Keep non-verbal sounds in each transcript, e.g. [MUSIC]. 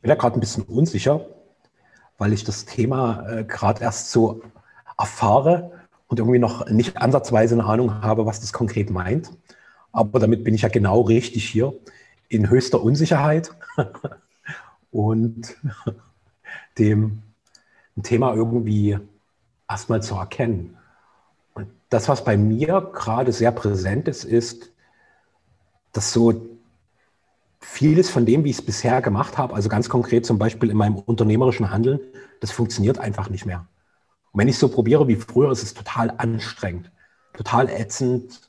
Ich bin da gerade ein bisschen unsicher, weil ich das Thema äh, gerade erst so erfahre und irgendwie noch nicht ansatzweise eine Ahnung habe, was das konkret meint. Aber damit bin ich ja genau richtig hier in höchster Unsicherheit [LAUGHS] und dem Thema irgendwie erstmal zu erkennen. Und das, was bei mir gerade sehr präsent ist, ist, dass so vieles von dem, wie ich es bisher gemacht habe, also ganz konkret zum Beispiel in meinem unternehmerischen Handeln, das funktioniert einfach nicht mehr. Und wenn ich so probiere wie früher, ist es total anstrengend, total ätzend.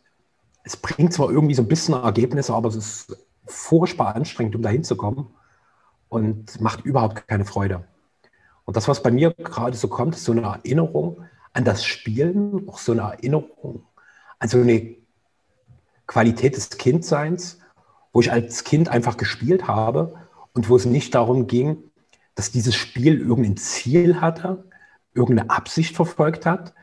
Es bringt zwar irgendwie so ein bisschen Ergebnisse, aber es ist furchtbar anstrengend, um dahin zu kommen und macht überhaupt keine Freude. Und das, was bei mir gerade so kommt, ist so eine Erinnerung an das Spielen, auch so eine Erinnerung an so eine Qualität des Kindseins, wo ich als Kind einfach gespielt habe und wo es nicht darum ging, dass dieses Spiel irgendein Ziel hatte, irgendeine Absicht verfolgt hat,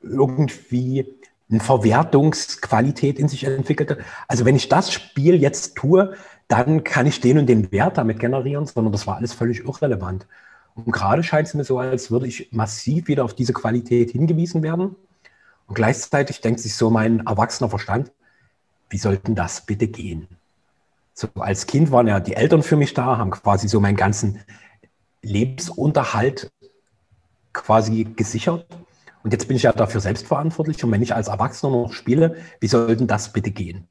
irgendwie eine Verwertungsqualität in sich entwickelte. Also wenn ich das Spiel jetzt tue, dann kann ich den und den Wert damit generieren, sondern das war alles völlig irrelevant. Und gerade scheint es mir so, als würde ich massiv wieder auf diese Qualität hingewiesen werden. Und gleichzeitig denkt sich so mein erwachsener Verstand, wie sollten das bitte gehen? So als Kind waren ja die Eltern für mich da, haben quasi so meinen ganzen Lebensunterhalt quasi gesichert. Und jetzt bin ich ja dafür selbstverantwortlich. Und wenn ich als Erwachsener noch spiele, wie sollten das bitte gehen?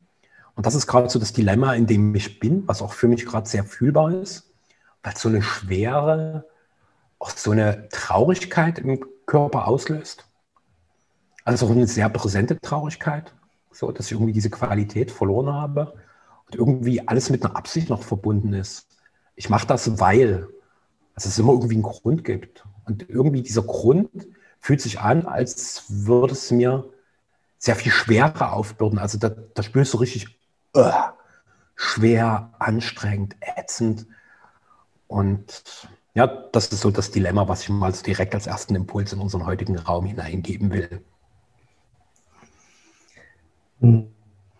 Und das ist gerade so das Dilemma, in dem ich bin, was auch für mich gerade sehr fühlbar ist, weil so eine Schwere, auch so eine Traurigkeit im Körper auslöst. Also eine sehr präsente Traurigkeit so dass ich irgendwie diese Qualität verloren habe und irgendwie alles mit einer Absicht noch verbunden ist. Ich mache das, weil also es immer irgendwie einen Grund gibt. Und irgendwie dieser Grund fühlt sich an, als würde es mir sehr viel schwerer aufbürden. Also da, da spürst du richtig uh, schwer, anstrengend, ätzend. Und ja, das ist so das Dilemma, was ich mal direkt als ersten Impuls in unseren heutigen Raum hineingeben will.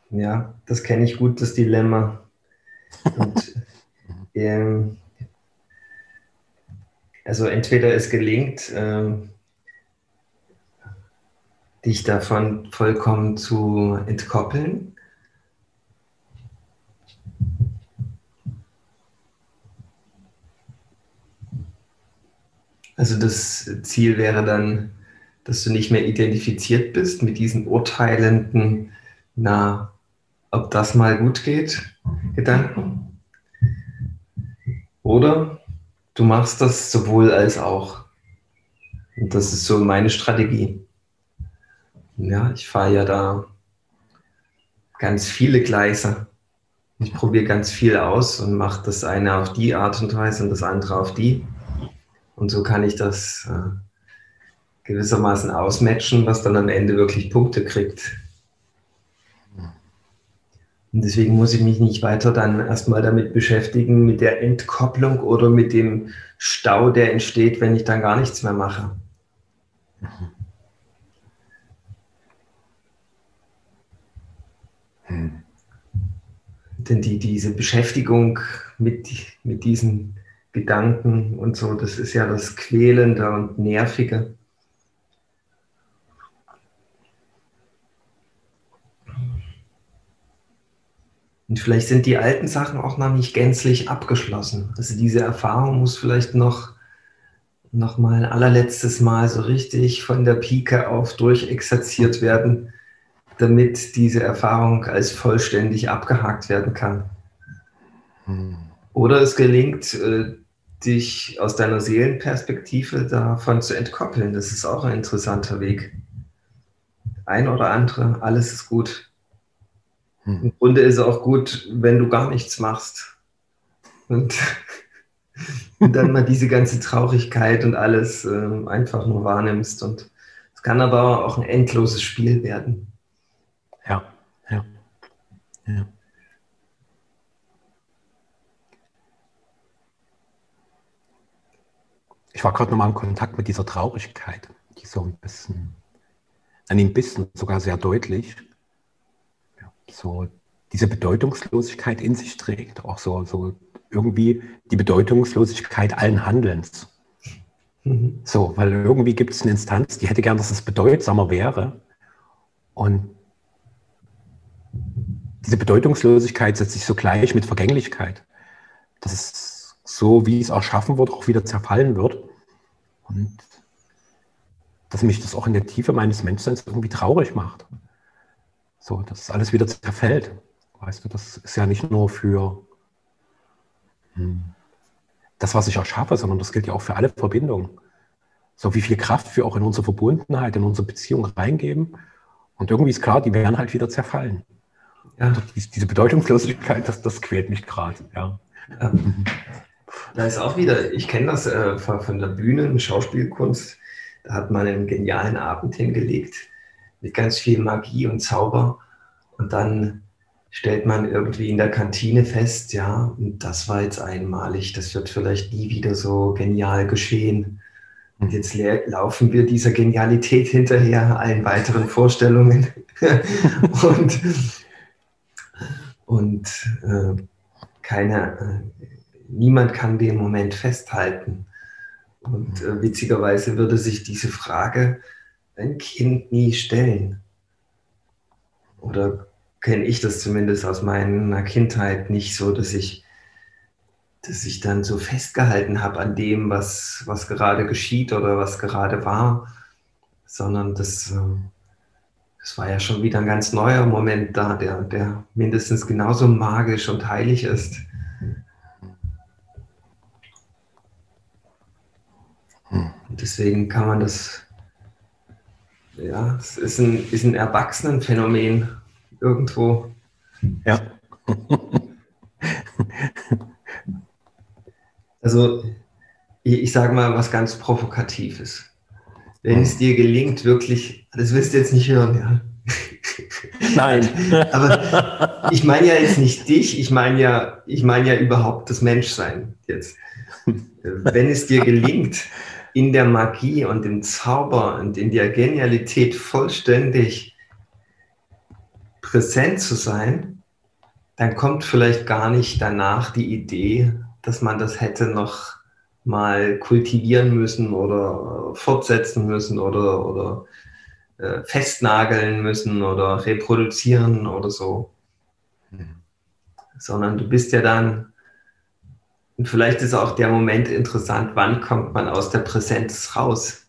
Ja, das kenne ich gut, das Dilemma. Und, [LAUGHS] ähm, also entweder es gelingt, ähm, dich davon vollkommen zu entkoppeln. Also das Ziel wäre dann, dass du nicht mehr identifiziert bist mit diesen urteilenden na, ob das mal gut geht, Gedanken. Oder du machst das sowohl als auch. Und das ist so meine Strategie. Ja, ich fahre ja da ganz viele Gleise. Ich probiere ganz viel aus und mache das eine auf die Art und Weise und das andere auf die. Und so kann ich das äh, gewissermaßen ausmatchen, was dann am Ende wirklich Punkte kriegt. Und deswegen muss ich mich nicht weiter dann erstmal damit beschäftigen, mit der Entkopplung oder mit dem Stau, der entsteht, wenn ich dann gar nichts mehr mache. Hm. Denn die, diese Beschäftigung mit, mit diesen Gedanken und so, das ist ja das Quälende und Nervige. Und vielleicht sind die alten Sachen auch noch nicht gänzlich abgeschlossen. Also diese Erfahrung muss vielleicht noch, noch mal ein allerletztes Mal so richtig von der Pike auf durchexerziert werden, damit diese Erfahrung als vollständig abgehakt werden kann. Hm. Oder es gelingt, äh, dich aus deiner Seelenperspektive davon zu entkoppeln. Das ist auch ein interessanter Weg. Ein oder andere, alles ist gut. Hm. Im Grunde ist es auch gut, wenn du gar nichts machst. Und, und [LAUGHS] dann mal diese ganze Traurigkeit und alles äh, einfach nur wahrnimmst. Und es kann aber auch ein endloses Spiel werden. Ja, ja, ja. Ich war gerade nochmal in Kontakt mit dieser Traurigkeit, die so ein bisschen, ein bisschen sogar sehr deutlich so diese Bedeutungslosigkeit in sich trägt, auch so, so irgendwie die Bedeutungslosigkeit allen Handelns. Mhm. So, weil irgendwie gibt es eine Instanz, die hätte gern, dass es bedeutsamer wäre. Und diese Bedeutungslosigkeit setzt sich so gleich mit Vergänglichkeit. Dass es so, wie es erschaffen wird, auch wieder zerfallen wird. Und dass mich das auch in der Tiefe meines Menschseins irgendwie traurig macht. So, dass alles wieder zerfällt. Weißt du, das ist ja nicht nur für hm, das, was ich erschaffe, sondern das gilt ja auch für alle Verbindungen. So wie viel Kraft wir auch in unsere Verbundenheit, in unsere Beziehung reingeben. Und irgendwie ist klar, die werden halt wieder zerfallen. Ja. diese Bedeutungslosigkeit, das, das quält mich gerade. Ja. ja. [LAUGHS] Da ist auch wieder, ich kenne das äh, von der Bühne, Schauspielkunst, da hat man einen genialen Abend hingelegt mit ganz viel Magie und Zauber. Und dann stellt man irgendwie in der Kantine fest, ja, und das war jetzt einmalig, das wird vielleicht nie wieder so genial geschehen. Und jetzt laufen wir dieser Genialität hinterher, allen weiteren Vorstellungen. [LAUGHS] und und äh, keine, äh, niemand kann den Moment festhalten. Und äh, witzigerweise würde sich diese Frage ein Kind nie stellen. Oder kenne ich das zumindest aus meiner Kindheit nicht so, dass ich, dass ich dann so festgehalten habe an dem, was, was gerade geschieht oder was gerade war, sondern das, ähm, das war ja schon wieder ein ganz neuer Moment da, der, der mindestens genauso magisch und heilig ist. Und deswegen kann man das, ja, es ist ein, ist ein Erwachsenenphänomen irgendwo. Ja. [LAUGHS] also, ich, ich sage mal was ganz Provokatives. Wenn es dir gelingt, wirklich, das wirst du jetzt nicht hören, ja. [LAUGHS] Nein. Aber ich meine ja jetzt nicht dich, ich meine ja, ich meine ja überhaupt das Menschsein jetzt. Wenn es dir gelingt, in der Magie und im Zauber und in der Genialität vollständig präsent zu sein, dann kommt vielleicht gar nicht danach die Idee, dass man das hätte noch mal kultivieren müssen oder fortsetzen müssen oder, oder äh, festnageln müssen oder reproduzieren oder so. Mhm. Sondern du bist ja dann und vielleicht ist auch der Moment interessant, wann kommt man aus der Präsenz raus.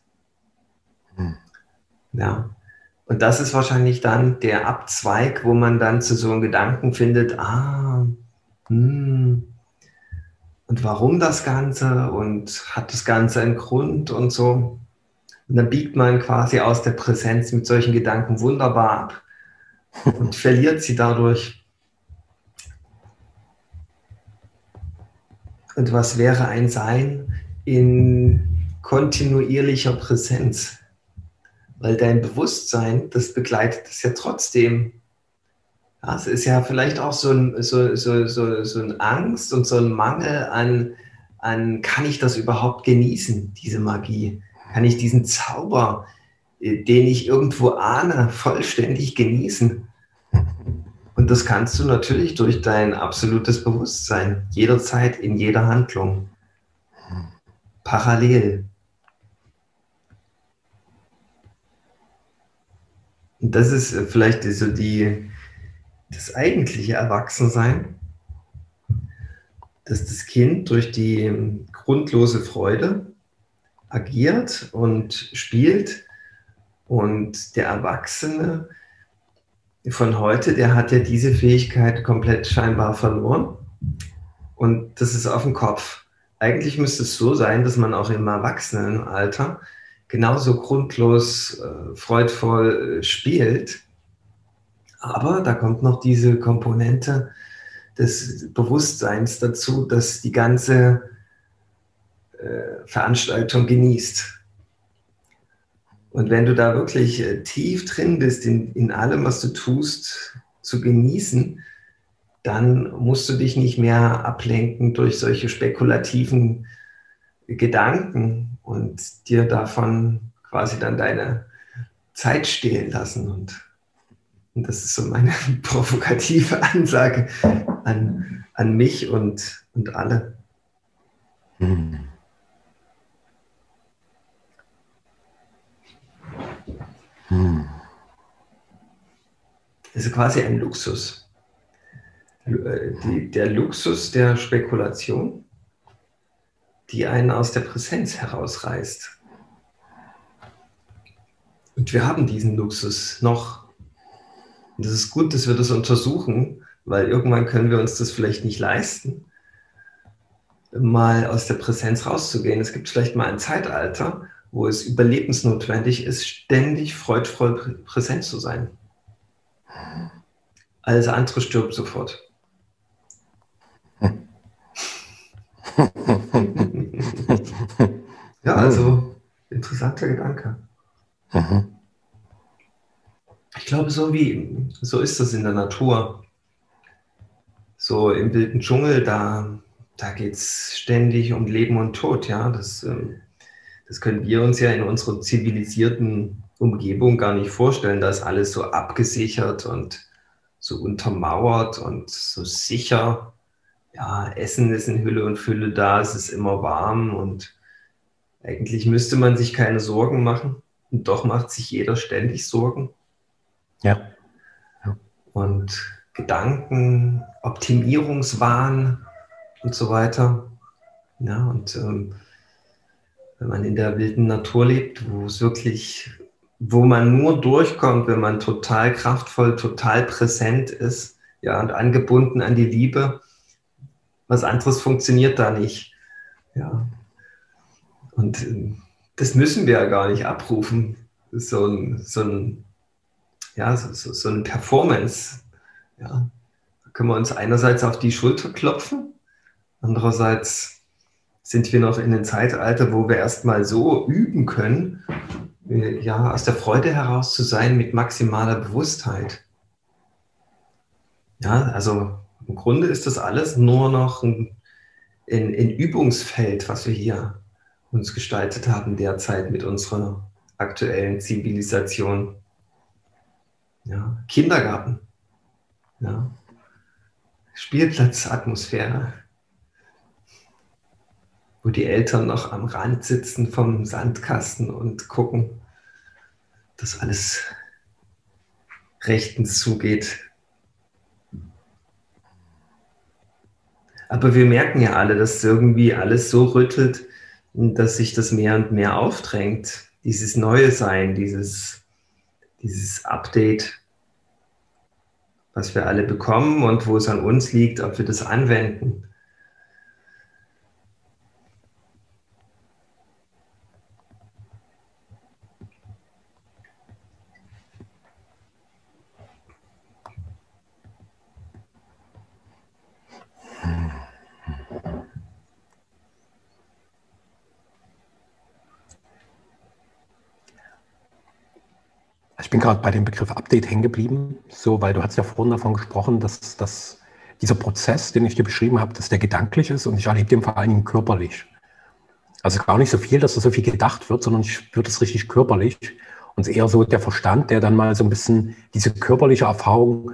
Hm. Ja. Und das ist wahrscheinlich dann der Abzweig, wo man dann zu so einem Gedanken findet, ah, hm, und warum das Ganze und hat das Ganze einen Grund und so. Und dann biegt man quasi aus der Präsenz mit solchen Gedanken wunderbar ab [LAUGHS] und verliert sie dadurch. Und was wäre ein Sein in kontinuierlicher Präsenz? Weil dein Bewusstsein, das begleitet es ja trotzdem. Ja, es ist ja vielleicht auch so ein, so, so, so, so ein Angst und so ein Mangel an, an, kann ich das überhaupt genießen, diese Magie? Kann ich diesen Zauber, äh, den ich irgendwo ahne, vollständig genießen? Und das kannst du natürlich durch dein absolutes Bewusstsein, jederzeit, in jeder Handlung, parallel. Und das ist äh, vielleicht so die, das eigentliche Erwachsensein, dass das Kind durch die grundlose Freude agiert und spielt und der Erwachsene von heute, der hat ja diese Fähigkeit komplett scheinbar verloren. Und das ist auf dem Kopf. Eigentlich müsste es so sein, dass man auch im Erwachsenenalter genauso grundlos, äh, freudvoll äh, spielt. Aber da kommt noch diese Komponente des Bewusstseins dazu, dass die ganze äh, Veranstaltung genießt. Und wenn du da wirklich äh, tief drin bist, in, in allem, was du tust, zu genießen, dann musst du dich nicht mehr ablenken durch solche spekulativen Gedanken und dir davon quasi dann deine Zeit stehlen lassen. Und, und das ist so meine [LAUGHS] provokative Ansage an, an mich und, und alle. Hm. Hm. Das ist quasi ein Luxus. Äh, die, der Luxus der Spekulation, die einen aus der Präsenz herausreißt. Und wir haben diesen Luxus noch. Und es ist gut, dass wir das untersuchen, weil irgendwann können wir uns das vielleicht nicht leisten, mal aus der Präsenz rauszugehen. Es gibt vielleicht mal ein Zeitalter, wo es überlebensnotwendig ist, ständig freudvoll präsent zu sein. Alles andere stirbt sofort. [LAUGHS] ja, also interessanter Gedanke. Ich glaube, so wie so ist das in der Natur. So im wilden Dschungel, da, da geht es ständig um Leben und Tod, ja. Das, ähm, das können wir uns ja in unserer zivilisierten Umgebung gar nicht vorstellen. Da ist alles so abgesichert und so untermauert und so sicher. Ja, Essen ist in Hülle und Fülle da, es ist immer warm und eigentlich müsste man sich keine Sorgen machen. Und doch macht sich jeder ständig Sorgen. Ja. ja. Und Gedanken, Optimierungswahn und so weiter. Ja, und ähm, wenn man in der wilden Natur lebt, wo es wirklich, wo man nur durchkommt, wenn man total kraftvoll, total präsent ist, ja, und angebunden an die Liebe, was anderes funktioniert da nicht. Ja. Und äh, das müssen wir ja gar nicht abrufen. So ein, so ein, ja, so, so, so eine Performance. Ja. Da können wir uns einerseits auf die Schulter klopfen, andererseits sind wir noch in einem Zeitalter, wo wir erstmal so üben können, ja, aus der Freude heraus zu sein mit maximaler Bewusstheit. Ja, also im Grunde ist das alles nur noch ein, ein, ein Übungsfeld, was wir hier uns gestaltet haben derzeit mit unserer aktuellen Zivilisation. Ja, Kindergarten, ja, Spielplatzatmosphäre, wo die Eltern noch am Rand sitzen vom Sandkasten und gucken, dass alles rechtens zugeht. Aber wir merken ja alle, dass irgendwie alles so rüttelt, dass sich das mehr und mehr aufdrängt, dieses neue Sein, dieses, dieses Update, was wir alle bekommen und wo es an uns liegt, ob wir das anwenden. Bin gerade bei dem Begriff Update hängen geblieben, so, weil du hast ja vorhin davon gesprochen, dass, dass dieser Prozess, den ich dir beschrieben habe, dass der gedanklich ist und ich erlebe den vor allen Dingen körperlich. Also gar nicht so viel, dass da so viel gedacht wird, sondern ich würde es richtig körperlich und eher so der Verstand, der dann mal so ein bisschen diese körperliche Erfahrung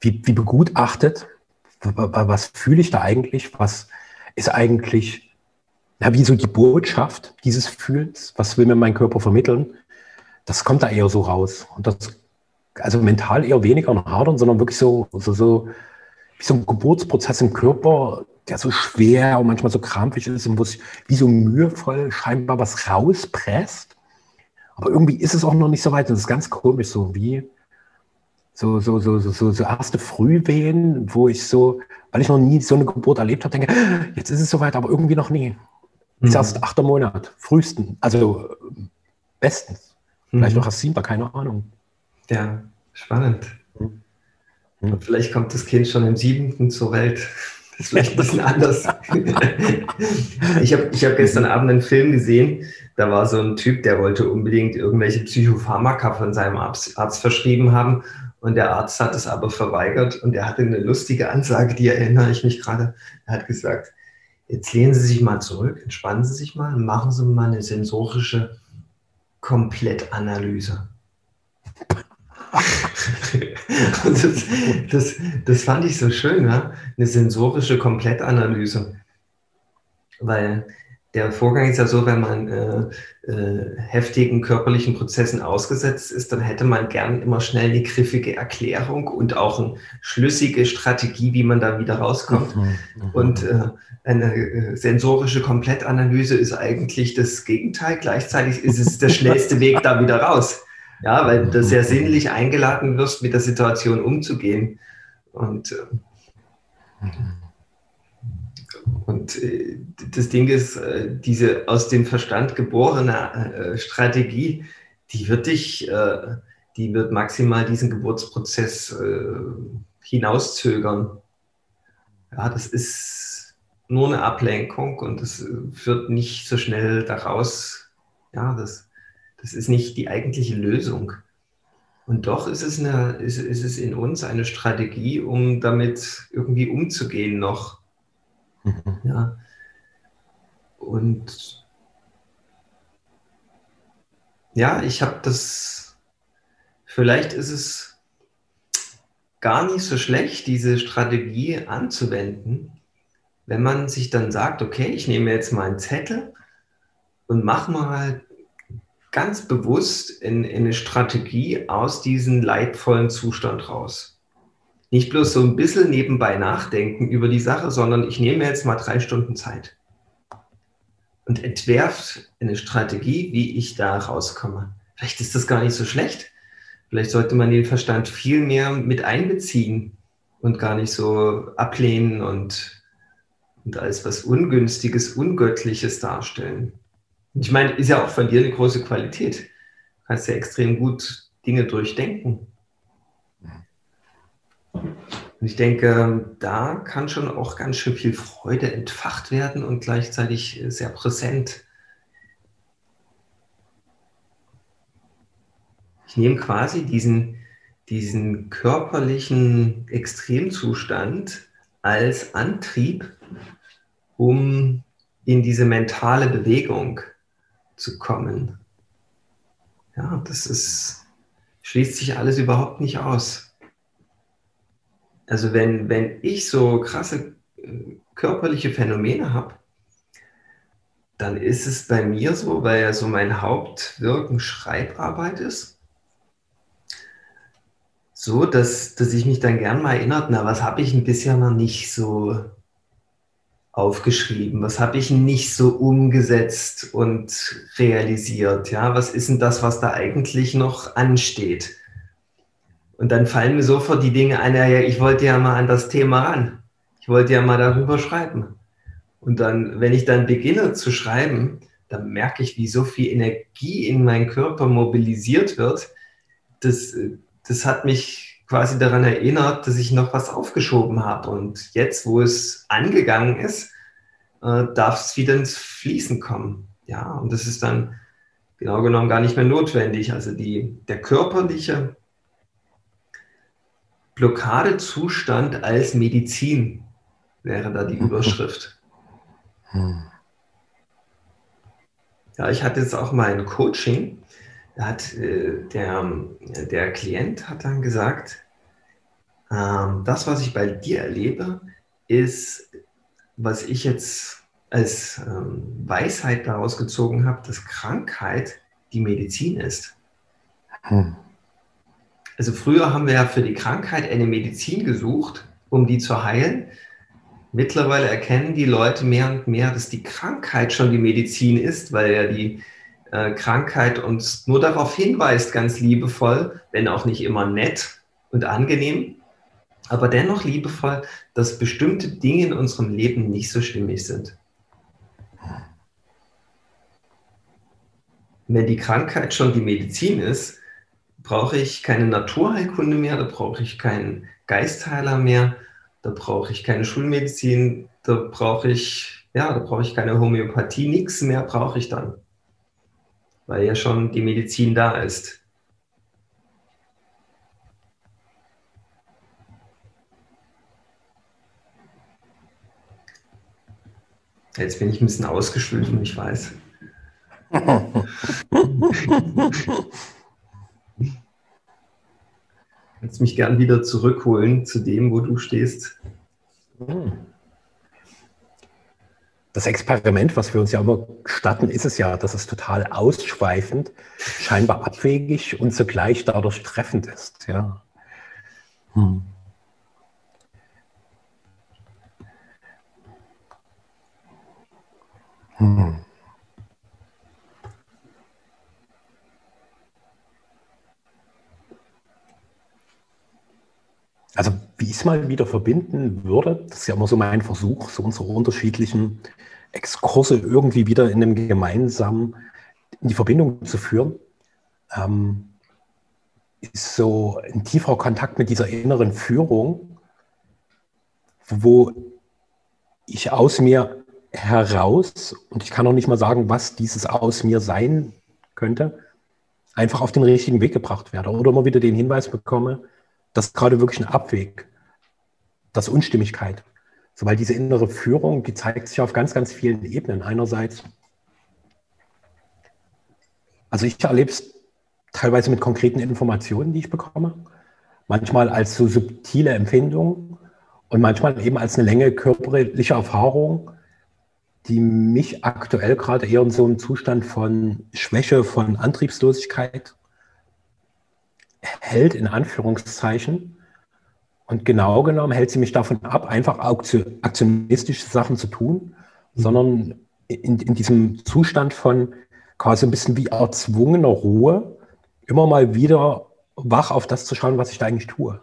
wie, wie begutachtet, was fühle ich da eigentlich, was ist eigentlich, na, wie so die Botschaft dieses Fühlens, was will mir mein Körper vermitteln das kommt da eher so raus. Und das, also mental eher weniger nach Hadern, sondern wirklich so, so, so wie so ein Geburtsprozess im Körper, der so schwer und manchmal so krampfig ist und wo es wie so mühevoll scheinbar was rauspresst. Aber irgendwie ist es auch noch nicht so weit. Das ist ganz komisch, so wie so, so, so, so, so, so erste Frühwehen, wo ich so, weil ich noch nie so eine Geburt erlebt habe, denke, jetzt ist es soweit, aber irgendwie noch nie. Mhm. Ist erst achter Monat, frühesten, also bestens. Vielleicht mhm. noch siebter, keine Ahnung. Ja, spannend. Mhm. Und vielleicht kommt das Kind schon im siebten zur Welt. Das ist vielleicht ein bisschen anders. [LAUGHS] ich habe ich hab gestern Abend einen Film gesehen, da war so ein Typ, der wollte unbedingt irgendwelche Psychopharmaka von seinem Arzt, Arzt verschrieben haben und der Arzt hat es aber verweigert und er hatte eine lustige Ansage, die erinnere ich mich gerade. Er hat gesagt, jetzt lehnen Sie sich mal zurück, entspannen Sie sich mal und machen Sie mal eine sensorische Komplettanalyse. [LAUGHS] Das, das, das, fand ich so schön, ja? eine sensorische Komplettanalyse. Weil der Vorgang ist ja so, wenn man äh, äh, heftigen körperlichen Prozessen ausgesetzt ist, dann hätte man gern immer schnell eine griffige Erklärung und auch eine schlüssige Strategie, wie man da wieder rauskommt. Mhm, mhm. und äh, eine äh, sensorische Komplettanalyse ist eigentlich das Gegenteil. Gleichzeitig ist es der schnellste Weg da wieder raus. Ja, weil du sehr sinnlich eingeladen wirst, mit der Situation umzugehen. Und äh, äh, das Ding ist, äh, diese aus dem Verstand geborene äh, Strategie, die wird dich, die wird maximal diesen Geburtsprozess hinauszögern. Ja, das ist nur eine Ablenkung und das führt nicht so schnell daraus. Ja, das, das ist nicht die eigentliche Lösung. Und doch ist es, eine, ist, ist es in uns eine Strategie, um damit irgendwie umzugehen noch. Mhm. Ja. Und ja, ich habe das, vielleicht ist es gar nicht so schlecht, diese Strategie anzuwenden, wenn man sich dann sagt, okay, ich nehme jetzt mal einen Zettel und mache mal ganz bewusst in, in eine Strategie aus diesem leidvollen Zustand raus nicht bloß so ein bisschen nebenbei nachdenken über die Sache, sondern ich nehme jetzt mal drei Stunden Zeit und entwerfe eine Strategie, wie ich da rauskomme. Vielleicht ist das gar nicht so schlecht. Vielleicht sollte man den Verstand viel mehr mit einbeziehen und gar nicht so ablehnen und, und als was Ungünstiges, Ungöttliches darstellen. Und ich meine, ist ja auch von dir eine große Qualität. Du kannst ja extrem gut Dinge durchdenken. Und ich denke, da kann schon auch ganz schön viel Freude entfacht werden und gleichzeitig sehr präsent. Ich nehme quasi diesen, diesen körperlichen Extremzustand als Antrieb, um in diese mentale Bewegung zu kommen. Ja, das ist, schließt sich alles überhaupt nicht aus. Also wenn, wenn ich so krasse äh, körperliche Phänomene habe, dann ist es bei mir so, weil ja so mein Hauptwirken Schreibarbeit ist, so, dass, dass ich mich dann gern mal erinnert, na, was habe ich denn bisher noch nicht so aufgeschrieben? Was habe ich nicht so umgesetzt und realisiert? Ja, was ist denn das, was da eigentlich noch ansteht? Und dann fallen mir sofort die Dinge ein, ja, ich wollte ja mal an das Thema ran. Ich wollte ja mal darüber schreiben. Und dann, wenn ich dann beginne zu schreiben, dann merke ich, wie so viel Energie in meinen Körper mobilisiert wird. Das, das hat mich quasi daran erinnert, dass ich noch was aufgeschoben habe. Und jetzt, wo es angegangen ist, äh, darf es wieder ins Fließen kommen. Ja, und das ist dann genau genommen gar nicht mehr notwendig. Also die, der körperliche Blockadezustand als Medizin wäre da die Überschrift. Hm. Ja, ich hatte jetzt auch mal ein Coaching. Da hat äh, der, der Klient hat dann gesagt, ähm, das, was ich bei dir erlebe, ist, was ich jetzt als ähm, Weisheit daraus gezogen habe, dass Krankheit die Medizin ist. Hm. Also früher haben wir ja für die Krankheit eine Medizin gesucht, um die zu heilen. Mittlerweile erkennen die Leute mehr und mehr, dass die Krankheit schon die Medizin ist, weil ja die äh, Krankheit uns nur darauf hinweist, ganz liebevoll, wenn auch nicht immer nett und angenehm, aber dennoch liebevoll, dass bestimmte Dinge in unserem Leben nicht so stimmig sind. Wenn die Krankheit schon die Medizin ist, brauche ich keine Naturheilkunde mehr, da brauche ich keinen Geistheiler mehr, da brauche ich keine Schulmedizin, da brauche ich, ja, da brauche ich keine Homöopathie, nichts mehr brauche ich dann, weil ja schon die Medizin da ist. Jetzt bin ich ein bisschen ausgeschwült ich weiß. [LAUGHS] Jetzt mich gern wieder zurückholen zu dem, wo du stehst. Hm. Das Experiment, was wir uns ja immer gestatten, ist es ja, dass es total ausschweifend, scheinbar abwegig und zugleich dadurch treffend ist. Ja. Hm. Hm. Also wie ich es mal wieder verbinden würde, das ist ja immer so mein Versuch, so unsere unterschiedlichen Exkurse irgendwie wieder in einem gemeinsamen, in die Verbindung zu führen, ähm, ist so ein tieferer Kontakt mit dieser inneren Führung, wo ich aus mir heraus, und ich kann auch nicht mal sagen, was dieses aus mir sein könnte, einfach auf den richtigen Weg gebracht werde oder immer wieder den Hinweis bekomme, das ist gerade wirklich ein Abweg, das Unstimmigkeit. So, weil diese innere Führung, die zeigt sich auf ganz, ganz vielen Ebenen. Einerseits, also ich erlebe es teilweise mit konkreten Informationen, die ich bekomme, manchmal als so subtile Empfindung und manchmal eben als eine Länge körperliche Erfahrung, die mich aktuell gerade eher in so einem Zustand von Schwäche, von Antriebslosigkeit hält, in Anführungszeichen. Und genau genommen hält sie mich davon ab, einfach aktionistische Sachen zu tun, mhm. sondern in, in diesem Zustand von quasi ein bisschen wie erzwungener Ruhe, immer mal wieder wach auf das zu schauen, was ich da eigentlich tue.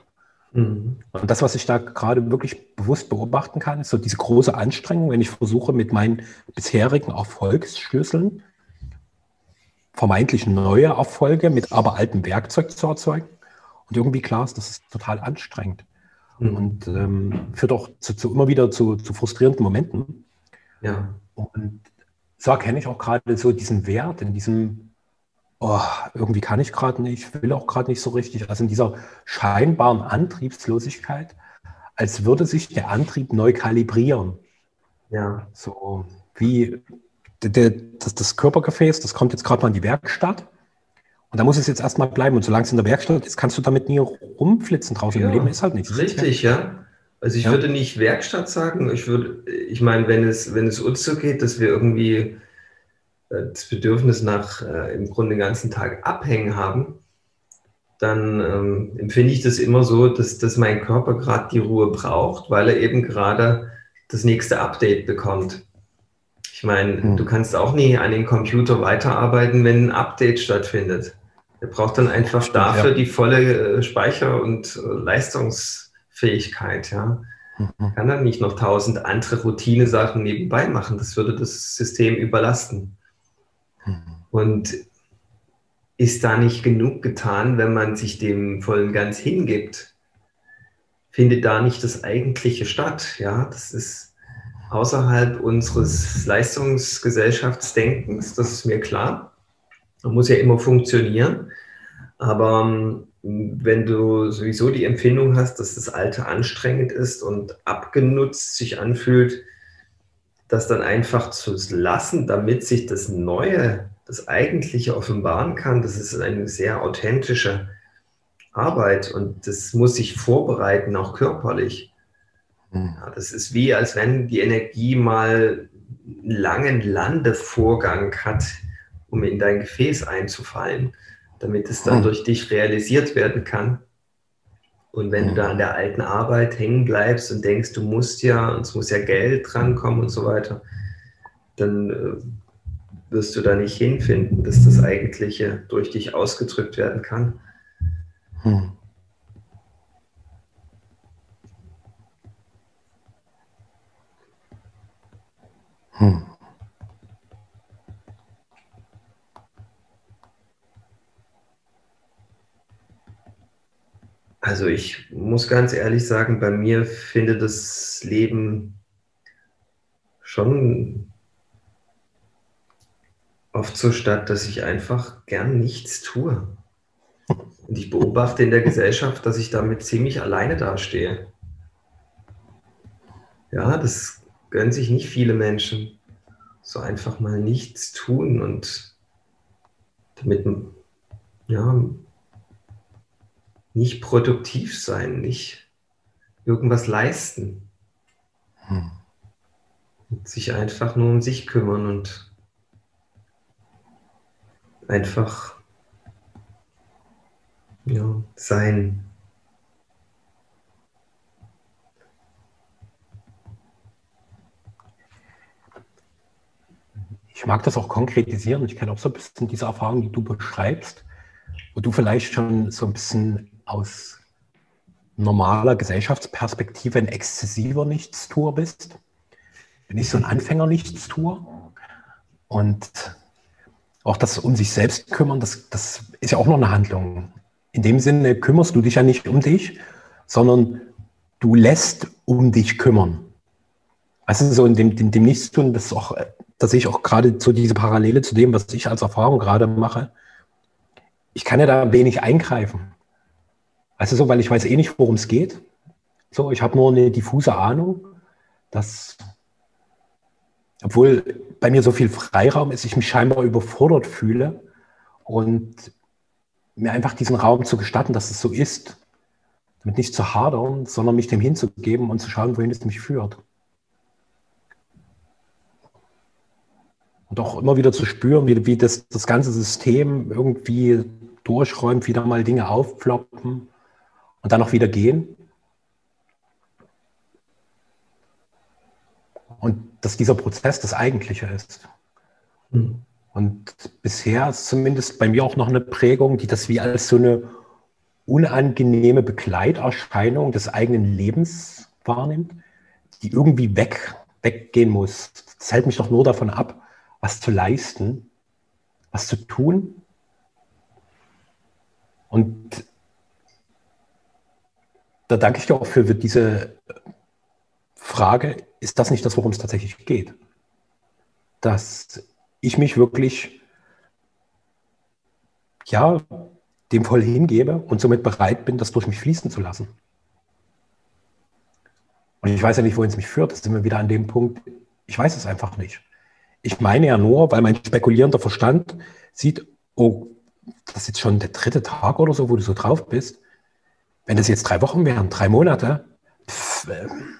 Mhm. Und das, was ich da gerade wirklich bewusst beobachten kann, ist so diese große Anstrengung, wenn ich versuche, mit meinen bisherigen Erfolgsschlüsseln vermeintlich neue Erfolge mit aber altem Werkzeug zu erzeugen. Und irgendwie klar ist, das ist total anstrengend. Mhm. Und ähm, führt auch zu, zu, immer wieder zu, zu, frustrierenden Momenten. Ja. Und so erkenne ich auch gerade so diesen Wert in diesem, oh, irgendwie kann ich gerade nicht, will auch gerade nicht so richtig. Also in dieser scheinbaren Antriebslosigkeit, als würde sich der Antrieb neu kalibrieren. Ja. So wie der, das, das Körpergefäß, das kommt jetzt gerade mal in die Werkstatt. Und da muss es jetzt erstmal bleiben. Und solange es in der Werkstatt ist, kannst du damit nie rumflitzen draußen. Ja, Im Leben ist halt nichts. Richtig, ja. Also ich ja. würde nicht Werkstatt sagen. Ich würde, ich meine, wenn es, wenn es uns so geht, dass wir irgendwie äh, das Bedürfnis nach äh, im Grunde den ganzen Tag abhängen haben, dann ähm, empfinde ich das immer so, dass, dass mein Körper gerade die Ruhe braucht, weil er eben gerade das nächste Update bekommt. Ich meine, hm. du kannst auch nie an den Computer weiterarbeiten, wenn ein Update stattfindet. Er braucht dann einfach dafür ja. die volle äh, Speicher- und äh, Leistungsfähigkeit. Ja. Mhm. Kann dann nicht noch tausend andere Routine-Sachen nebenbei machen. Das würde das System überlasten. Mhm. Und ist da nicht genug getan, wenn man sich dem voll und ganz hingibt? Findet da nicht das Eigentliche statt? Ja, das ist außerhalb unseres Leistungsgesellschaftsdenkens, das ist mir klar. Man muss ja immer funktionieren. Aber ähm, wenn du sowieso die Empfindung hast, dass das Alte anstrengend ist und abgenutzt sich anfühlt, das dann einfach zu lassen, damit sich das Neue, das Eigentliche offenbaren kann, das ist eine sehr authentische Arbeit und das muss sich vorbereiten, auch körperlich. Ja, das ist wie, als wenn die Energie mal einen langen Landevorgang hat, um in dein Gefäß einzufallen, damit es dann hm. durch dich realisiert werden kann. Und wenn du da hm. an der alten Arbeit hängen bleibst und denkst, du musst ja, und es muss ja Geld drankommen und so weiter, dann äh, wirst du da nicht hinfinden, dass das Eigentliche durch dich ausgedrückt werden kann. Hm. Also ich muss ganz ehrlich sagen, bei mir findet das Leben schon oft so statt, dass ich einfach gern nichts tue. Und ich beobachte in der Gesellschaft, dass ich damit ziemlich alleine dastehe. Ja, das gönnen sich nicht viele Menschen. So einfach mal nichts tun und damit ja, nicht produktiv sein, nicht irgendwas leisten. Hm. Sich einfach nur um sich kümmern und einfach ja, sein. Ich mag das auch konkretisieren. Ich kenne auch so ein bisschen diese Erfahrung, die du beschreibst, wo du vielleicht schon so ein bisschen aus normaler Gesellschaftsperspektive ein exzessiver Nichtstuer bist. Bin ich so ein Anfänger-Nichtstuer. Und auch das um sich selbst kümmern, das, das ist ja auch noch eine Handlung. In dem Sinne kümmerst du dich ja nicht um dich, sondern du lässt um dich kümmern. Also so in dem, dem, dem Nichtstun, das ist auch, da sehe ich auch gerade so diese Parallele zu dem, was ich als Erfahrung gerade mache. Ich kann ja da wenig eingreifen. Also so, weil ich weiß eh nicht, worum es geht. So, ich habe nur eine diffuse Ahnung, dass, obwohl bei mir so viel Freiraum ist, ich mich scheinbar überfordert fühle und mir einfach diesen Raum zu gestatten, dass es so ist, damit nicht zu hadern, sondern mich dem hinzugeben und zu schauen, wohin es mich führt. Und auch immer wieder zu spüren, wie, wie das, das ganze System irgendwie durchräumt, wieder mal Dinge aufploppen und dann auch wieder gehen. Und dass dieser Prozess das Eigentliche ist. Mhm. Und bisher ist zumindest bei mir auch noch eine Prägung, die das wie als so eine unangenehme Begleiterscheinung des eigenen Lebens wahrnimmt, die irgendwie weg, weggehen muss. Das hält mich doch nur davon ab, was zu leisten, was zu tun. Und da danke ich dir auch für diese Frage, ist das nicht das, worum es tatsächlich geht? Dass ich mich wirklich, ja, dem voll hingebe und somit bereit bin, das durch mich fließen zu lassen. Und ich weiß ja nicht, wohin es mich führt. Das sind wir wieder an dem Punkt, ich weiß es einfach nicht. Ich meine ja nur, weil mein spekulierender Verstand sieht, oh, das ist jetzt schon der dritte Tag oder so, wo du so drauf bist. Wenn das jetzt drei Wochen wären, drei Monate, pff, ähm,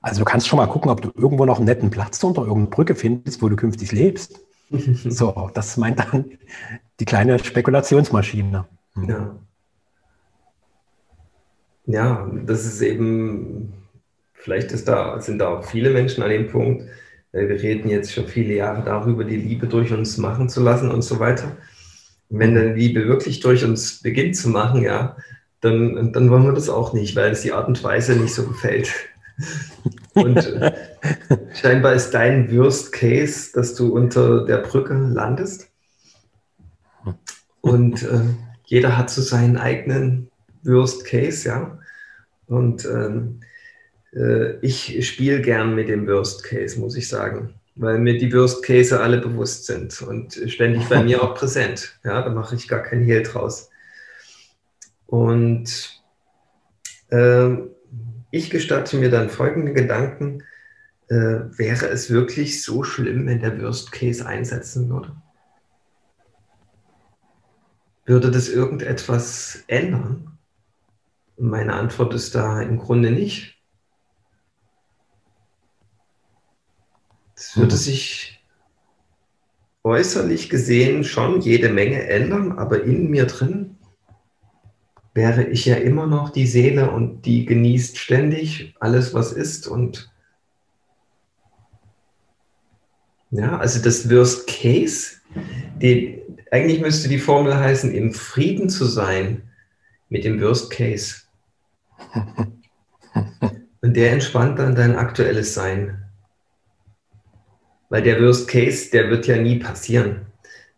also du kannst schon mal gucken, ob du irgendwo noch einen netten Platz unter irgendeiner Brücke findest, wo du künftig lebst. [LAUGHS] so, das meint dann die kleine Spekulationsmaschine. Hm. Ja. Ja, das ist eben, vielleicht ist da, sind da auch viele Menschen an dem Punkt, wir reden jetzt schon viele Jahre darüber, die Liebe durch uns machen zu lassen und so weiter. Wenn dann Liebe wirklich durch uns beginnt zu machen, ja, dann, dann wollen wir das auch nicht, weil es die Art und Weise nicht so gefällt. [LAUGHS] Und äh, scheinbar ist dein Worst Case, dass du unter der Brücke landest. Und äh, jeder hat so seinen eigenen Worst Case, ja. Und ähm, äh, ich spiele gern mit dem Worst Case, muss ich sagen, weil mir die Worst Case alle bewusst sind und ständig bei mir auch [LAUGHS] präsent. Ja, da mache ich gar kein Hehl draus. Und äh, ich gestatte mir dann folgende Gedanken. Äh, wäre es wirklich so schlimm, wenn der Worst Case einsetzen würde? Würde das irgendetwas ändern? meine Antwort ist da im Grunde nicht. Es würde sich äußerlich gesehen schon jede Menge ändern, aber in mir drin wäre ich ja immer noch die Seele und die genießt ständig alles, was ist. Und ja, also das Worst Case, die, eigentlich müsste die Formel heißen, im Frieden zu sein mit dem Worst Case. [LAUGHS] Und der entspannt dann dein aktuelles Sein. Weil der Worst Case, der wird ja nie passieren.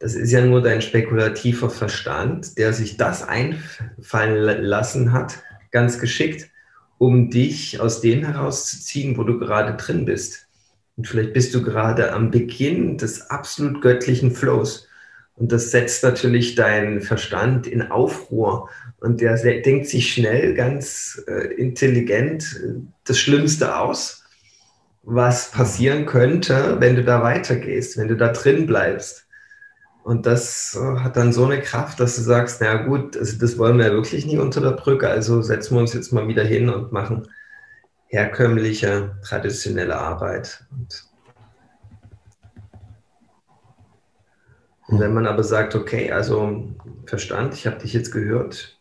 Das ist ja nur dein spekulativer Verstand, der sich das einfallen lassen hat, ganz geschickt, um dich aus dem herauszuziehen, wo du gerade drin bist. Und vielleicht bist du gerade am Beginn des absolut göttlichen Flows. Und das setzt natürlich deinen Verstand in Aufruhr. Und der denkt sich schnell ganz äh, intelligent äh, das Schlimmste aus, was passieren könnte, wenn du da weitergehst, wenn du da drin bleibst. Und das äh, hat dann so eine Kraft, dass du sagst, na gut, also das wollen wir ja wirklich nie unter der Brücke, also setzen wir uns jetzt mal wieder hin und machen herkömmliche, traditionelle Arbeit. Und, und wenn man aber sagt, okay, also Verstand, ich habe dich jetzt gehört,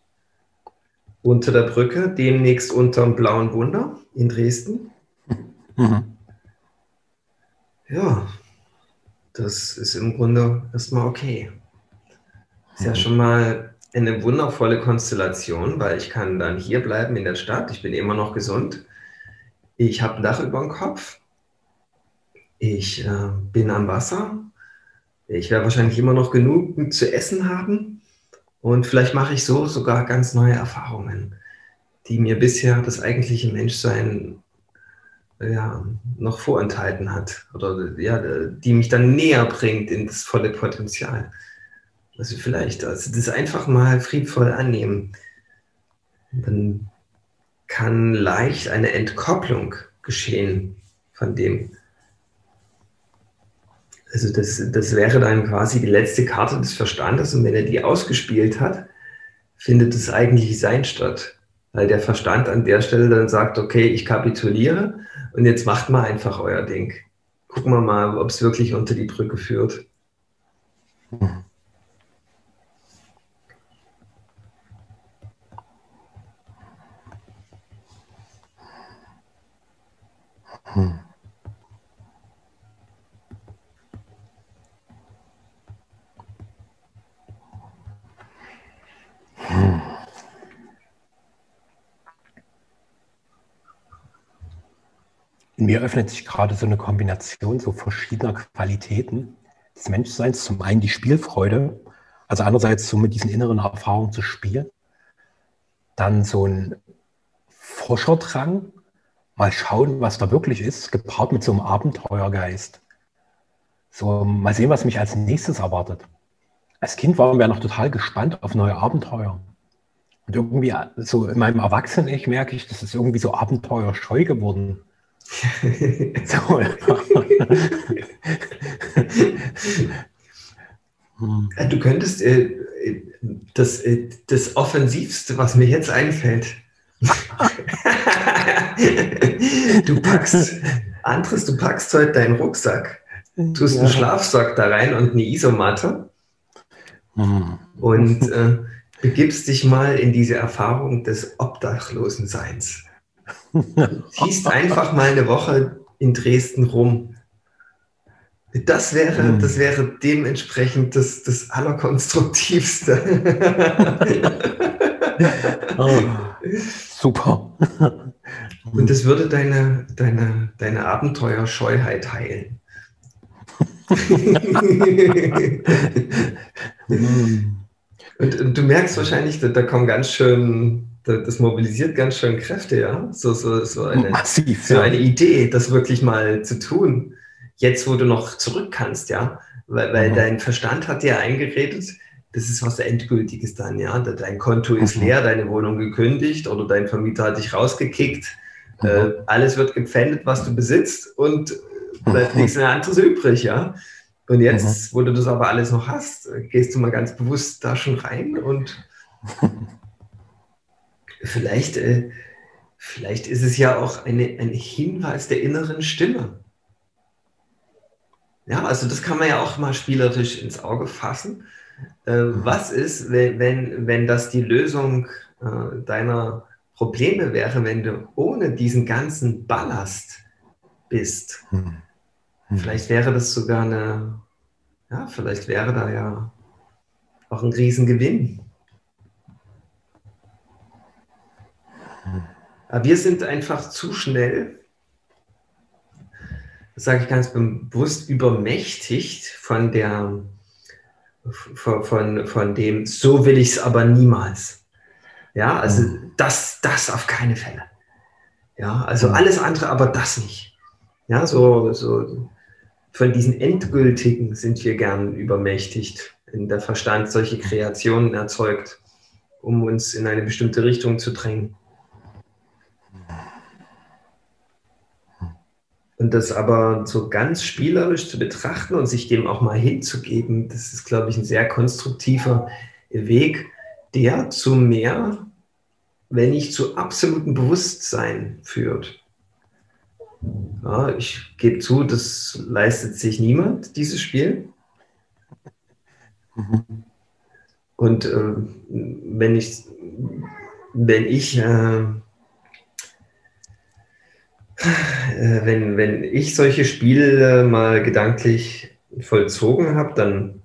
unter der Brücke, demnächst unter dem Blauen Wunder in Dresden. Mhm. Ja, das ist im Grunde erstmal okay. Ist ja mhm. schon mal eine wundervolle Konstellation, weil ich kann dann hier bleiben in der Stadt. Ich bin immer noch gesund. Ich habe ein Dach über dem Kopf. Ich äh, bin am Wasser. Ich werde wahrscheinlich immer noch genug zu essen haben. Und vielleicht mache ich so sogar ganz neue Erfahrungen, die mir bisher das eigentliche Menschsein ja, noch vorenthalten hat oder ja, die mich dann näher bringt in das volle Potenzial. Also vielleicht, also das einfach mal friedvoll annehmen. Dann kann leicht eine Entkopplung geschehen von dem. Also das, das wäre dann quasi die letzte Karte des Verstandes und wenn er die ausgespielt hat, findet das eigentliche Sein statt. Weil der Verstand an der Stelle dann sagt, okay, ich kapituliere und jetzt macht mal einfach euer Ding. Gucken wir mal, ob es wirklich unter die Brücke führt. Hm. Hm. Mir öffnet sich gerade so eine Kombination so verschiedener Qualitäten des Menschseins. Zum einen die Spielfreude, also einerseits so mit diesen inneren Erfahrungen zu spielen. Dann so ein Forscherdrang, mal schauen, was da wirklich ist, gepaart mit so einem Abenteuergeist. So, mal sehen, was mich als nächstes erwartet. Als Kind waren wir noch total gespannt auf neue Abenteuer. Und irgendwie, so in meinem Erwachsenen-Ich merke ich, das ist irgendwie so abenteuerscheu geworden. [LAUGHS] so, ja. Du könntest äh, das, äh, das Offensivste, was mir jetzt einfällt, [LAUGHS] du packst, anderes, du packst heute deinen Rucksack, tust ja. einen Schlafsack da rein und eine Isomatte mhm. und äh, begibst dich mal in diese Erfahrung des Obdachlosenseins. Ziehst einfach mal eine Woche in Dresden rum. Das wäre, mm. das wäre dementsprechend das, das Allerkonstruktivste. [LAUGHS] oh, super. Und das würde deine, deine, deine Abenteuerscheuheit heilen. [LAUGHS] und, und, du merkst wahrscheinlich, da, da kommen ganz schön das mobilisiert ganz schön Kräfte, ja. So, so, so, eine, Massiv, so ja. eine Idee, das wirklich mal zu tun. Jetzt, wo du noch zurück kannst, ja. Weil, weil mhm. dein Verstand hat dir eingeredet, das ist was Endgültiges dann, ja. Dein Konto ist mhm. leer, deine Wohnung gekündigt oder dein Vermieter hat dich rausgekickt. Mhm. Äh, alles wird gepfändet, was du besitzt und bleibt nichts mehr anderes übrig, ja. Und jetzt, mhm. wo du das aber alles noch hast, gehst du mal ganz bewusst da schon rein und [LAUGHS] vielleicht, äh, vielleicht ist es ja auch eine, ein Hinweis der inneren Stimme. Ja, also das kann man ja auch mal spielerisch ins Auge fassen. Äh, was ist, wenn, wenn, wenn das die Lösung äh, deiner Probleme wäre, wenn du ohne diesen ganzen Ballast bist? Mhm. Mhm. Vielleicht wäre das sogar eine, ja, vielleicht wäre da ja auch ein Riesengewinn. Aber wir sind einfach zu schnell, das sage ich ganz bewusst, übermächtigt von der, von, von, von dem, so will ich es aber niemals. Ja, also mhm. das, das auf keine Fälle. Ja, also mhm. alles andere, aber das nicht. Ja, so, so von diesen Endgültigen sind wir gern übermächtigt, wenn der Verstand solche Kreationen erzeugt, um uns in eine bestimmte Richtung zu drängen. Und das aber so ganz spielerisch zu betrachten und sich dem auch mal hinzugeben, das ist, glaube ich, ein sehr konstruktiver Weg, der zu mehr, wenn nicht zu absolutem Bewusstsein führt. Ja, ich gebe zu, das leistet sich niemand, dieses Spiel. Mhm. Und äh, wenn ich, wenn ich, äh, wenn, wenn ich solche Spiele mal gedanklich vollzogen habe, dann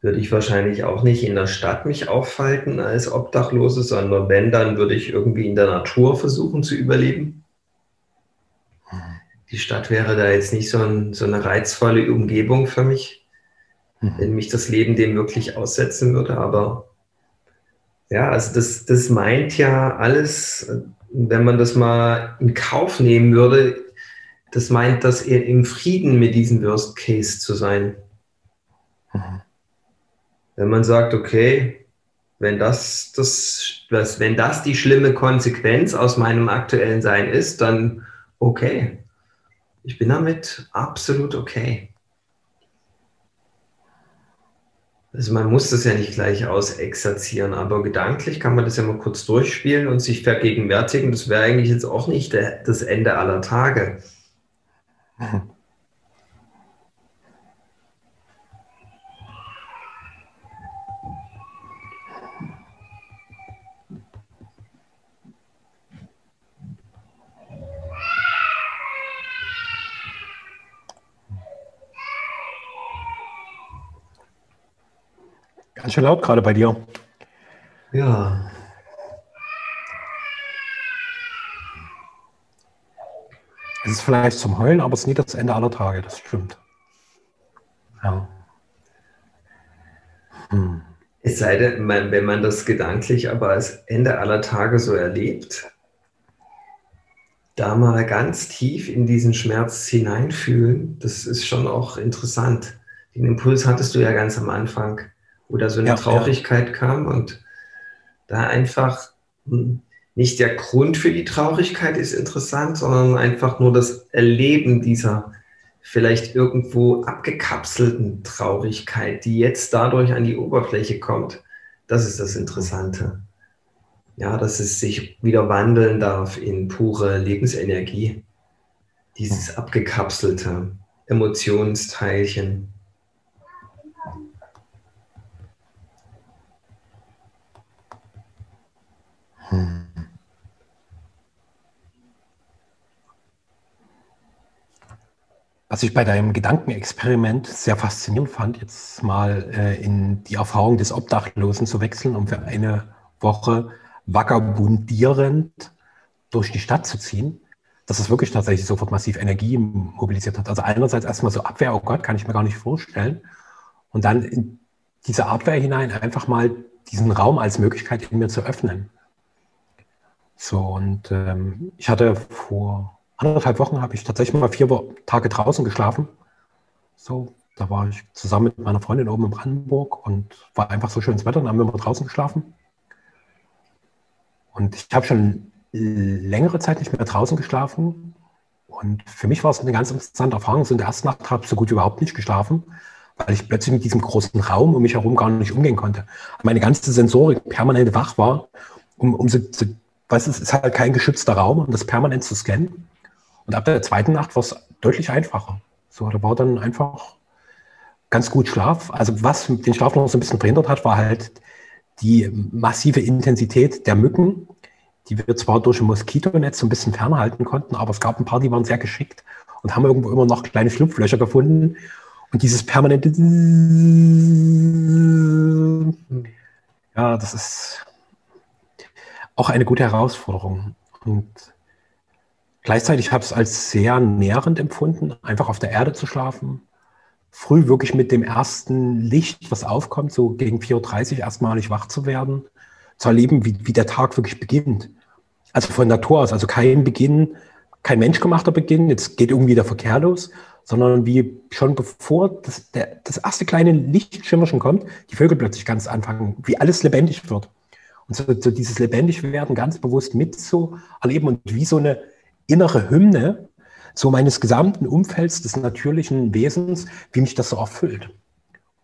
würde ich wahrscheinlich auch nicht in der Stadt mich aufhalten als Obdachlose, sondern wenn, dann würde ich irgendwie in der Natur versuchen zu überleben. Die Stadt wäre da jetzt nicht so, ein, so eine reizvolle Umgebung für mich mhm. wenn mich das Leben dem wirklich aussetzen würde. Aber ja, also das, das meint ja alles, wenn man das mal in Kauf nehmen würde, das meint, dass er im Frieden mit diesem Worst Case zu sein. Mhm. Wenn man sagt, okay, wenn das, das, das, wenn das die schlimme Konsequenz aus meinem aktuellen Sein ist, dann okay. Ich bin damit absolut okay. Also man muss das ja nicht gleich ausexerzieren, aber gedanklich kann man das ja mal kurz durchspielen und sich vergegenwärtigen. Das wäre eigentlich jetzt auch nicht der, das Ende aller Tage. [LAUGHS] Ganz schön laut gerade bei dir. Ja. Es ist vielleicht zum Heulen, aber es ist nie das Ende aller Tage, das stimmt. Ja. Hm. Es sei denn, wenn man das gedanklich aber als Ende aller Tage so erlebt, da mal ganz tief in diesen Schmerz hineinfühlen, das ist schon auch interessant. Den Impuls hattest du ja ganz am Anfang oder so eine ja, Traurigkeit ja. kam und da einfach hm, nicht der Grund für die Traurigkeit ist interessant, sondern einfach nur das Erleben dieser vielleicht irgendwo abgekapselten Traurigkeit, die jetzt dadurch an die Oberfläche kommt. Das ist das Interessante. Ja, dass es sich wieder wandeln darf in pure Lebensenergie. Dieses abgekapselte Emotionsteilchen. Was ich bei deinem Gedankenexperiment sehr faszinierend fand, jetzt mal äh, in die Erfahrung des Obdachlosen zu wechseln, um für eine Woche vagabundierend durch die Stadt zu ziehen, dass es wirklich tatsächlich sofort massiv Energie mobilisiert hat. Also einerseits erstmal so Abwehr, oh Gott, kann ich mir gar nicht vorstellen. Und dann in diese Abwehr hinein einfach mal diesen Raum als Möglichkeit in mir zu öffnen. So, und ähm, ich hatte vor anderthalb Wochen habe ich tatsächlich mal vier Tage draußen geschlafen. So, da war ich zusammen mit meiner Freundin oben in Brandenburg und war einfach so schönes Wetter, dann haben wir mal draußen geschlafen. Und ich habe schon längere Zeit nicht mehr draußen geschlafen. Und für mich war es eine ganz interessante Erfahrung. So in der ersten Nacht habe ich so gut überhaupt nicht geschlafen, weil ich plötzlich mit diesem großen Raum um mich herum gar nicht umgehen konnte. Meine ganze Sensorik permanent wach war, um, um so, so weißt, es ist halt kein geschützter Raum, um das permanent zu scannen. Und ab der zweiten Nacht war es deutlich einfacher. So, da war dann einfach ganz gut Schlaf. Also was den Schlaf noch so ein bisschen verhindert hat, war halt die massive Intensität der Mücken, die wir zwar durch ein Moskitonetz so ein bisschen fernhalten konnten, aber es gab ein paar, die waren sehr geschickt und haben irgendwo immer noch kleine Schlupflöcher gefunden. Und dieses permanente, ja, das ist auch eine gute Herausforderung. Und gleichzeitig habe ich es als sehr nährend empfunden, einfach auf der Erde zu schlafen. Früh wirklich mit dem ersten Licht, was aufkommt, so gegen 4.30 Uhr erstmalig wach zu werden, zu erleben, wie, wie der Tag wirklich beginnt. Also von Natur aus, also kein Beginn, kein menschgemachter Beginn, jetzt geht irgendwie der Verkehr los, sondern wie schon bevor das, der, das erste kleine Lichtschimmerchen kommt, die Vögel plötzlich ganz anfangen, wie alles lebendig wird. Und so, so dieses Lebendigwerden ganz bewusst mitzuerleben und wie so eine innere Hymne so meines gesamten Umfelds des natürlichen Wesens, wie mich das so erfüllt.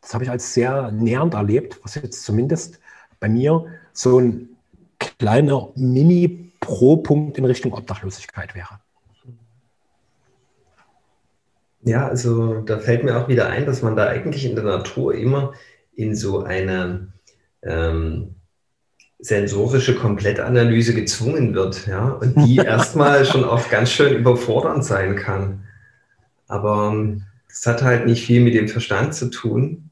Das habe ich als sehr nähernd erlebt, was jetzt zumindest bei mir so ein kleiner Mini-Pro-Punkt in Richtung Obdachlosigkeit wäre. Ja, also da fällt mir auch wieder ein, dass man da eigentlich in der Natur immer in so eine ähm, sensorische Komplettanalyse gezwungen wird, ja, und die [LAUGHS] erstmal schon oft ganz schön überfordernd sein kann. Aber es hat halt nicht viel mit dem Verstand zu tun,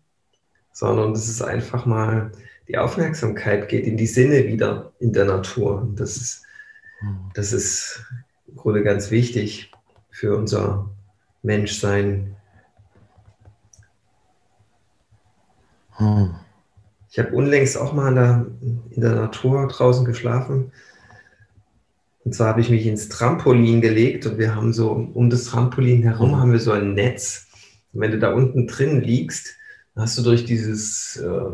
sondern das ist einfach mal, die Aufmerksamkeit geht in die Sinne wieder in der Natur. Und das ist, das ist im Grunde ganz wichtig für unser Menschsein. Hm. Ich habe unlängst auch mal in der, in der Natur draußen geschlafen. Und zwar habe ich mich ins Trampolin gelegt und wir haben so um das Trampolin herum haben wir so ein Netz. Und wenn du da unten drin liegst, hast du durch dieses äh,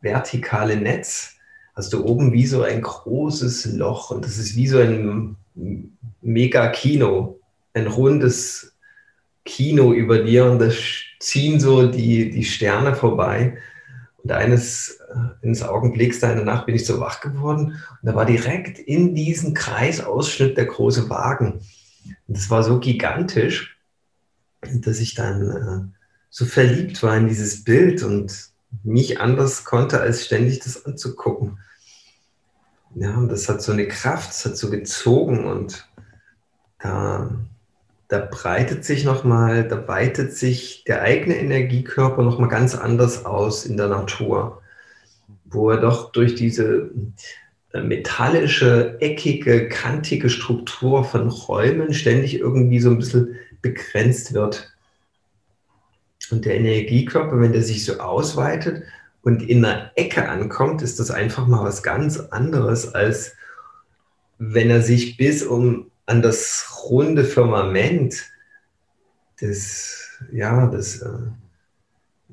vertikale Netz, hast du oben wie so ein großes Loch und das ist wie so ein Mega-Kino, ein rundes Kino über dir und da ziehen so die, die Sterne vorbei. Und eines, äh, eines Augenblicks da in der Nacht bin ich so wach geworden und da war direkt in diesem Kreisausschnitt der große Wagen. Und das war so gigantisch, dass ich dann äh, so verliebt war in dieses Bild und nicht anders konnte, als ständig das anzugucken. Ja, und das hat so eine Kraft, das hat so gezogen und da, da breitet sich nochmal, da weitet sich der eigene Energiekörper nochmal ganz anders aus in der Natur, wo er doch durch diese äh, metallische, eckige, kantige Struktur von Räumen ständig irgendwie so ein bisschen begrenzt wird. Und der Energiekörper, wenn der sich so ausweitet und in einer Ecke ankommt, ist das einfach mal was ganz anderes, als wenn er sich bis um an das runde Firmament des, ja, des, äh,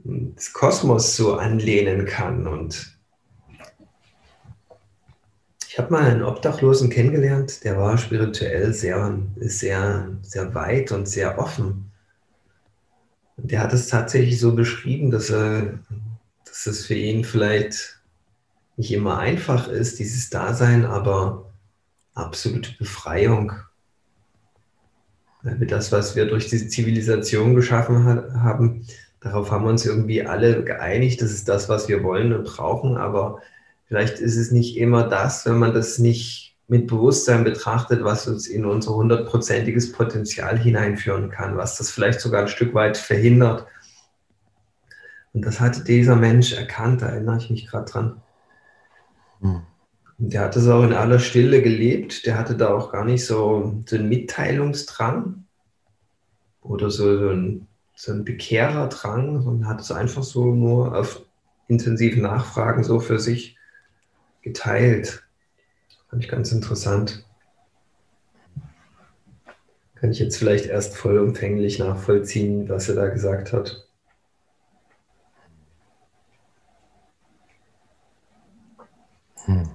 des Kosmos so anlehnen kann. Und ich habe mal einen Obdachlosen kennengelernt, der war spirituell sehr, sehr, sehr weit und sehr offen. Der hat es tatsächlich so beschrieben, dass, er, dass es für ihn vielleicht nicht immer einfach ist, dieses Dasein, aber absolute Befreiung. Das, was wir durch diese Zivilisation geschaffen haben, darauf haben wir uns irgendwie alle geeinigt, das ist das, was wir wollen und brauchen, aber vielleicht ist es nicht immer das, wenn man das nicht mit Bewusstsein betrachtet, was uns in unser hundertprozentiges Potenzial hineinführen kann, was das vielleicht sogar ein Stück weit verhindert. Und das hatte dieser Mensch erkannt, da erinnere ich mich gerade dran. Hm. Der hat es auch in aller Stille gelebt, der hatte da auch gar nicht so, so einen Mitteilungsdrang oder so, so, ein, so einen Bekehrerdrang, sondern hat es einfach so nur auf intensiven Nachfragen so für sich geteilt. Fand ich ganz interessant. Kann ich jetzt vielleicht erst vollumfänglich nachvollziehen, was er da gesagt hat. Hm.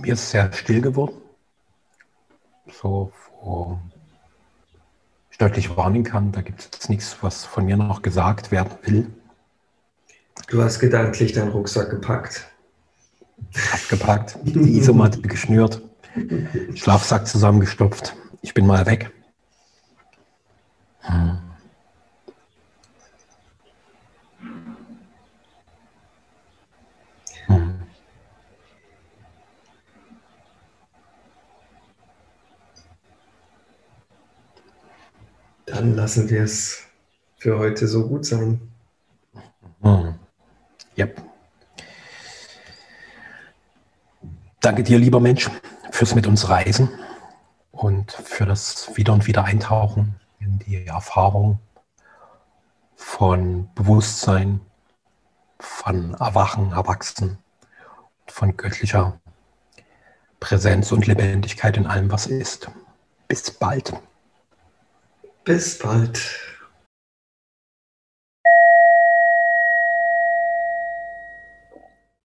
Mir ist sehr still geworden. So, wo ich deutlich wahrnehmen kann, da gibt es jetzt nichts, was von mir noch gesagt werden will. Du hast gedanklich deinen Rucksack gepackt. Abgepackt, die Isomatte geschnürt, Schlafsack zusammengestopft. Ich bin mal weg. Hm. Dann lassen wir es für heute so gut sein. Hm. Yep. Danke dir, lieber Mensch, fürs mit uns Reisen und für das Wieder und Wieder Eintauchen in die Erfahrung von Bewusstsein, von Erwachen, Erwachsen, von göttlicher Präsenz und Lebendigkeit in allem, was ist. Bis bald. Bis bald.